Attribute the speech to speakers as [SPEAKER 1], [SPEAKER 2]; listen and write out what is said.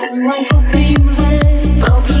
[SPEAKER 1] Life was being this